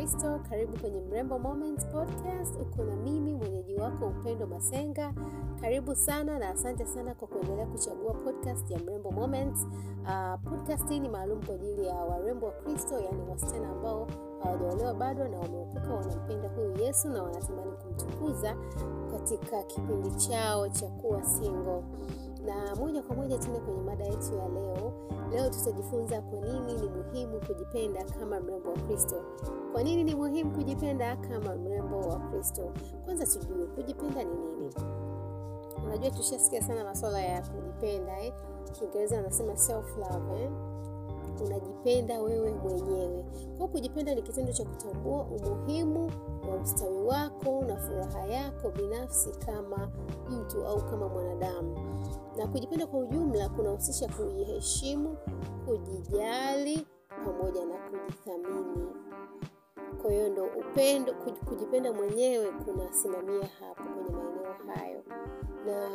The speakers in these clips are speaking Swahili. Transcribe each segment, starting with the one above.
Kristo. Karibu kwenye Mrembo Moments Podcast. Uko na mimi mwenyeji wako Upendo Masenga. Karibu sana na asante sana kwa kuendelea kuchagua podcast ya Mrembo Moments. Uh, podcast hii ni maalum kwa ajili ya warembo wa Kristo, yaani wasichana ambao hawajaolewa bado na wameokoka, wanampenda huyu Yesu na wanatamani kumtukuza katika kipindi chao cha kuwa single na moja kwa moja tena kwenye mada yetu ya leo. Leo tutajifunza kwa nini ni muhimu kujipenda kama mrembo wa Kristo. Kwa nini ni muhimu kujipenda kama mrembo wa Kristo? Kwanza tujue kujipenda ni nini. Unajua, tushasikia sana masuala ya kujipenda eh? Kiingereza wanasema self love eh? Unajipenda wewe mwenyewe. Kwa kujipenda ni kitendo cha kutambua umuhimu wa ustawi wako na furaha yako binafsi kama mtu au kama mwanadamu. Na kujipenda kwa ujumla kunahusisha kujiheshimu, kujijali pamoja na kujithamini. Kwa hiyo ndo upendo, kujipenda mwenyewe kunasimamia hapo kwenye maeneo hayo, na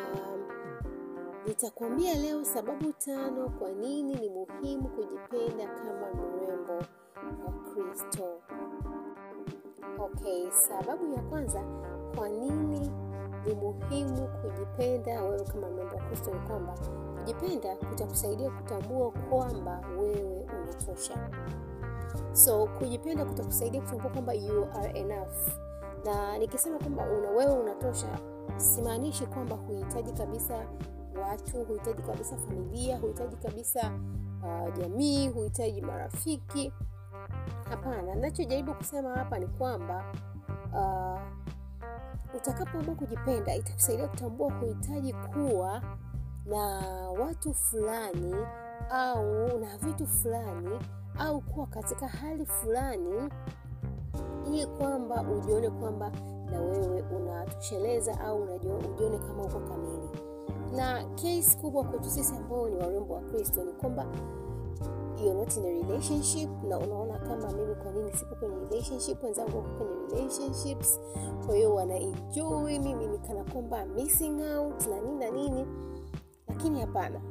nitakwambia leo sababu tano kwa nini ni muhimu kujipenda kama mrembo wa Kristo. Okay, sababu ya kwanza kwa nini ni muhimu kujipenda wewe kama mrembo wa Kristo ni kwamba kujipenda kutakusaidia kutambua kwamba wewe unatosha. So kujipenda kutakusaidia kutambua kwamba you are enough, na nikisema kwamba una wewe unatosha, simaanishi kwamba huhitaji kabisa watu, huhitaji kabisa familia, huhitaji kabisa uh, jamii, huhitaji marafiki. Hapana, nachojaribu kusema hapa ni kwamba uh, utakapoamua kujipenda itakusaidia kutambua huhitaji kuwa na watu fulani au na vitu fulani au kuwa katika hali fulani ili kwamba ujione kwamba na wewe unatosheleza au ujione kama uko kamili. Na case kubwa kwetu sisi ambao ni warembo wa Kristo ni kwamba you're not in a relationship, na unaona kama mimi, kwa nini sipo kwenye relationship? Wenzangu wako kwenye relationships, kwa hiyo wanaenjoy mimi nikana kwamba missing out na nini na nini, lakini hapana.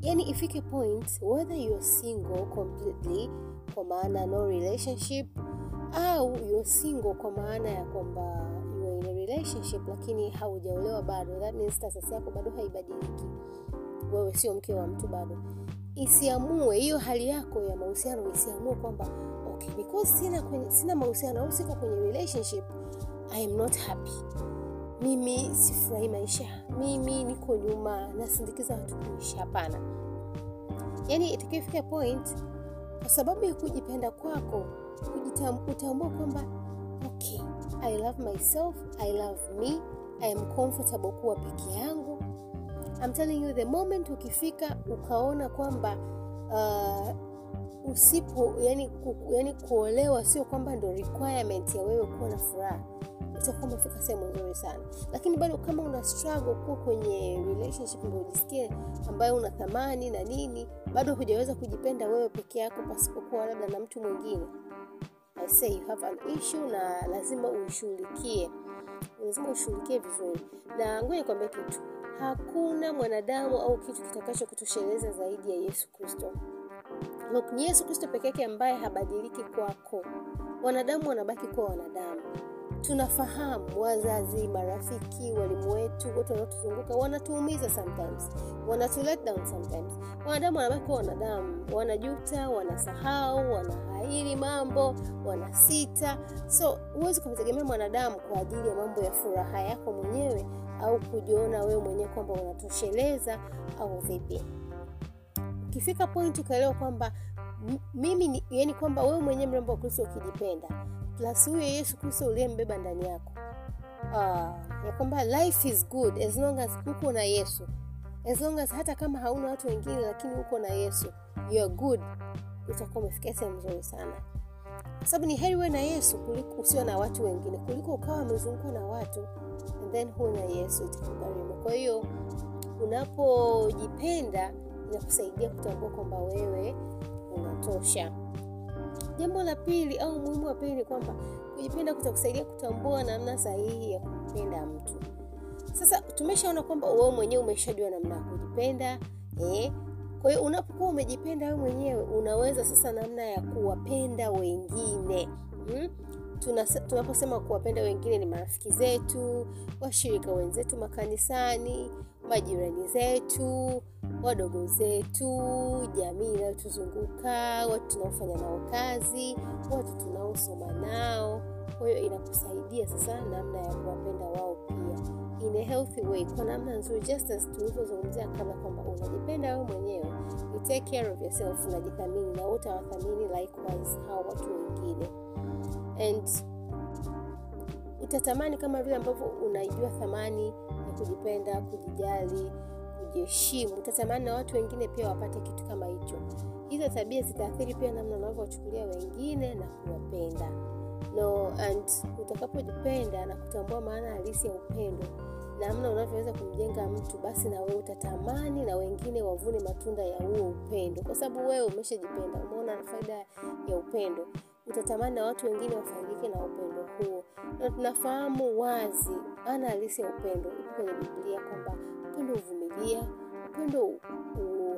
Yani ifike point whether you are single completely, kwa maana no relationship, au youare single kwa maana ya kwamba relationship lakini haujaolewa bado, that means status yako bado haibadiliki, wewe sio mke wa mtu bado. Isiamue hiyo hali yako ya mahusiano, isiamue kwamba okay, because sina kwenye, sina mahusiano au siko kwenye relationship, I am not happy, mimi sifurahi maisha, mimi niko nyuma, nasindikiza watu kuishi. Hapana, yani itakifika point, kwa sababu ya kujipenda kwako, utambua kwamba okay, I love myself, I love me, I am comfortable kuwa peke yangu. I'm telling you the moment ukifika ukaona kwamba uh, usipo yani, ku, yani kuolewa sio kwamba ndo requirement ya wewe kuwa na furaha, utakuwa umefika sehemu nzuri sana. Lakini bado kama una struggle kuwa kwenye relationship ndo ujisikie ambayo una thamani na nini, bado hujaweza kujipenda wewe peke yako pasipokuwa labda na mtu mwingine, I say you have an issue, na lazima uishughulikie, lazima ushughulikie vizuri. Na ngoja nikwambie kitu Hakuna mwanadamu au kitu kitakacho kutosheleza zaidi ya Yesu Kristo. Ni Yesu Kristo peke yake ambaye habadiliki kwako. Wanadamu wanabaki kuwa wanadamu. Tunafahamu wazazi, marafiki, walimu wetu, wote wanaotuzunguka wanatuumiza sometimes, wanatu let down sometimes. Wanadamu wanabaki wanadamu, wanajuta, wanasahau, wanahairi mambo, wanasita. So huwezi kumtegemea mwanadamu kwa ajili ya mambo ya furaha yako mwenyewe au kujiona wewe mwenyewe kwamba unatosheleza au vipi. Ukifika point ukaelewa kwamba mimi ni, yani kwamba wewe mwenyewe mrembo wa Kristo ukijipenda plus huyo Yesu Kristo uliyembeba ndani yako uh, ya kwamba life is good as long as uko na Yesu, as long as hata kama hauna watu wengine, lakini uko na Yesu you are good, utakuwa umefikia sehemu nzuri sana, kwa sababu ni heri wewe na Yesu kuliko usio na watu wengine, kuliko ukawa amezungukwa na watu and then huna Yesu itakugharimu. Kwa hiyo unapojipenda inakusaidia kutambua kwamba wewe unatosha. Jambo la pili au muhimu wa pili ni kwamba kujipenda kutakusaidia kutambua namna sahihi ya kumpenda mtu. Sasa tumeshaona kwamba wewe mwenyewe umeshajua namna ya kujipenda eh. Kwa hiyo unapokuwa umejipenda wewe mwenyewe unaweza sasa namna ya kuwapenda wengine hmm? tunaposema kuwapenda wengine ni marafiki zetu washirika wenzetu makanisani majirani zetu wadogo zetu jamii inayotuzunguka watu tunaofanya nao kazi watu tunaosoma nao. Kwa hiyo inakusaidia sasa namna ya kuwapenda wao pia. In a healthy way kwa namna nzuri just as tulivyozungumzia kabla kwamba unajipenda wewe mwenyewe you take care of yourself unajithamini na utawathamini likewise hao watu wengine. And utatamani kama vile ambavyo unaijua thamani kujipenda kujijali kujiheshimu. Utatamani na watu wengine pia wapate kitu kama hicho. Hizo tabia zitaathiri pia namna unavyowachukulia wengine na kuwapenda. No and utakapojipenda na kutambua maana halisi ya upendo namna unavyoweza kumjenga mtu basi na wewe utatamani na wengine wavune matunda ya huo upendo. Kwa sababu wewe umeshajipenda umeona faida ya upendo utatamani na watu wengine wafaidike na upendo huo. Na tunafahamu wazi maana halisi ya upendo ipo kwenye biblia kwamba upendo huvumilia upendo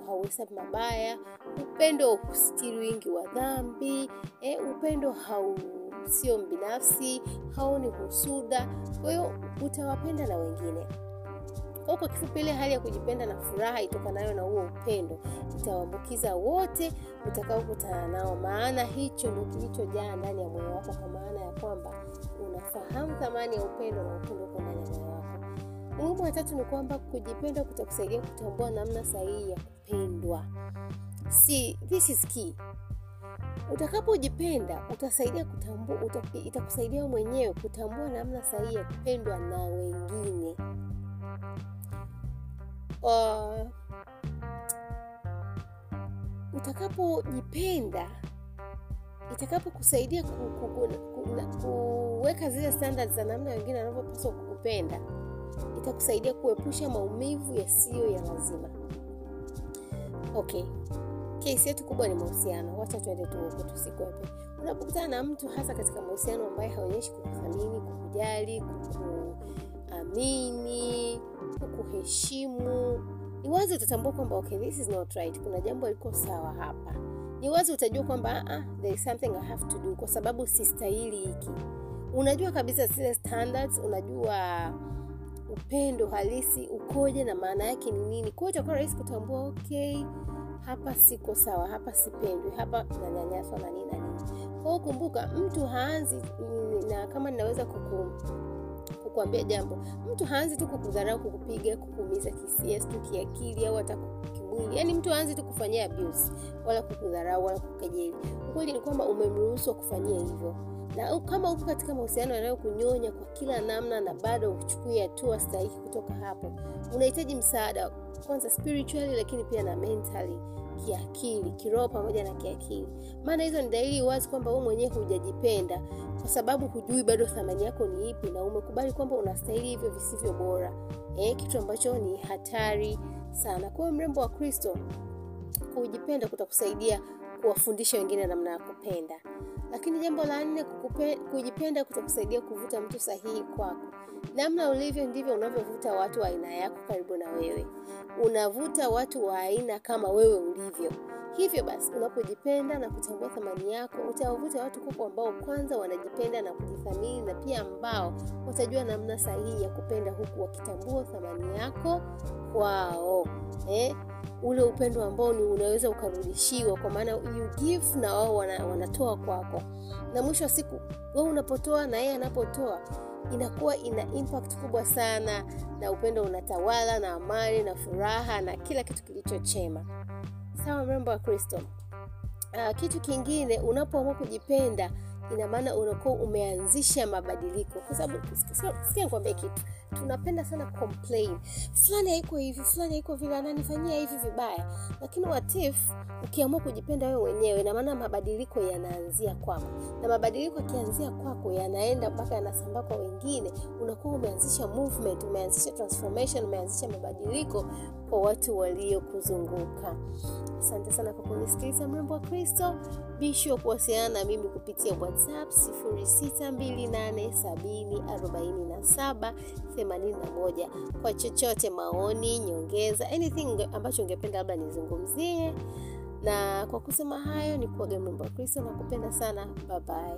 hauhesabu mabaya upendo hustiri wingi wa dhambi eh, upendo hau sio mbinafsi haoni husuda. Kwa hiyo utawapenda na wengine kwa kwa kifupi ile hali ya kujipenda na furaha itokanayo na huo upendo itawaambukiza wote utakaokutana nao. Maana hicho ndio kilichojaa ndani ya moyo wako kwa maana ya kwamba unafahamu thamani ya upendo na upendo uko ndani ya moyo wako. Umuhimu wa tatu ni kwamba kujipenda kutakusaidia kutambua namna sahihi ya kupendwa. See, this is key. Utakapojipenda utasaidia kutambua uta, itakusaidia mwenyewe kutambua namna sahihi ya kupendwa na wengine uh, utakapojipenda itakapokusaidia ku, ku, ku, ku, kuweka zile standards za namna wengine wanavyopaswa kukupenda itakusaidia kuepusha maumivu yasiyo ya lazima. Okay. Kesi yetu kubwa ni mahusiano. Wacha tuende tuhuku tusikwepe. Unapokutana na mtu hasa katika mahusiano ambaye haonyeshi kukuthamini kukujali kukuamini kukuheshimu. Ni wazi utatambua kwamba okay, this is not right. Kuna jambo liko sawa hapa. Ni wazi utajua kwamba uh, there is something I have to do kwa sababu sistahili hiki. Unajua kabisa zile standards unajua upendo halisi ukoje na maana yake ni nini. Kwao itakuwa rahisi kutambua okay hapa siko sawa hapa sipendwi hapa nanyanyaswa na nini kwao kumbuka mtu haanzi na kama ninaweza kuku kukuambia jambo. Mtu haanzi tu kukudharau kukupiga kukuumiza kisia tu kiakili au hata kimwili. Yaani mtu haanzi tu kufanyia abuse wala kukudharau wala kukejeli. Ukweli ni kwamba umemruhusu kufanyia hivyo na kama uko katika mahusiano yanayokunyonya kwa kila namna na bado huchukui hatua stahiki kutoka hapo unahitaji msaada kwanza spiritually lakini pia na mentally kiakili kiroho pamoja na kiakili. Maana hizo ni dalili wazi kwamba wewe mwenyewe hujajipenda kwa sababu hujui bado thamani yako ni ipi na umekubali kwamba unastahili hivyo visivyo bora. Eh, kitu ambacho ni hatari sana. Kwa mrembo wa kristo kujipenda kutakusaidia kuwafundisha wengine namna ya kupenda. Lakini jambo la nne kujipenda kutakusaidia kuvuta mtu sahihi kwako. Namna ulivyo ndivyo unavyovuta watu wa aina yako karibu na wewe. Unavuta watu wa aina kama wewe ulivyo hivyo basi unapojipenda na kutambua thamani yako utawavuta watu kwako ambao kwanza wanajipenda na kujithamini na pia ambao watajua namna sahihi ya kupenda huku wakitambua thamani yako kwao eh? ule upendo ambao ni unaweza ukarudishiwa kwa maana na wao wana, wanatoa kwako na mwisho wa siku wewe unapotoa na yeye anapotoa inakuwa ina impact kubwa sana na upendo unatawala na amani na furaha na kila kitu kilichochema sawa mrembo wa kristo. Uh, kitu kingine unapoamua kujipenda ina maana unakuwa umeanzisha mabadiliko. Kwa sababu sikia nikwambie kitu. Tunapenda sana complain. Fulani haiko hivi fulani haiko vile ananifanyia hivi vibaya. Lakini watif ukiamua kujipenda wewe mwenyewe ina maana mabadiliko yanaanzia kwako. Na mabadiliko yakianzia kwako yanaenda mpaka yanasambaa kwa wengine. Unakuwa umeanzisha movement umeanzisha transformation umeanzisha mabadiliko kwa watu waliokuzunguka. Asante sana kwa kunisikiliza mrembo wa kristo. Bisho kuwasiliana na mimi kupitia whatsapp 0628704781 kwa chochote maoni nyongeza anything ambacho ungependa labda nizungumzie. Na kwa kusema hayo ni kuaga mrembo wa kristo na kupenda sana. Bye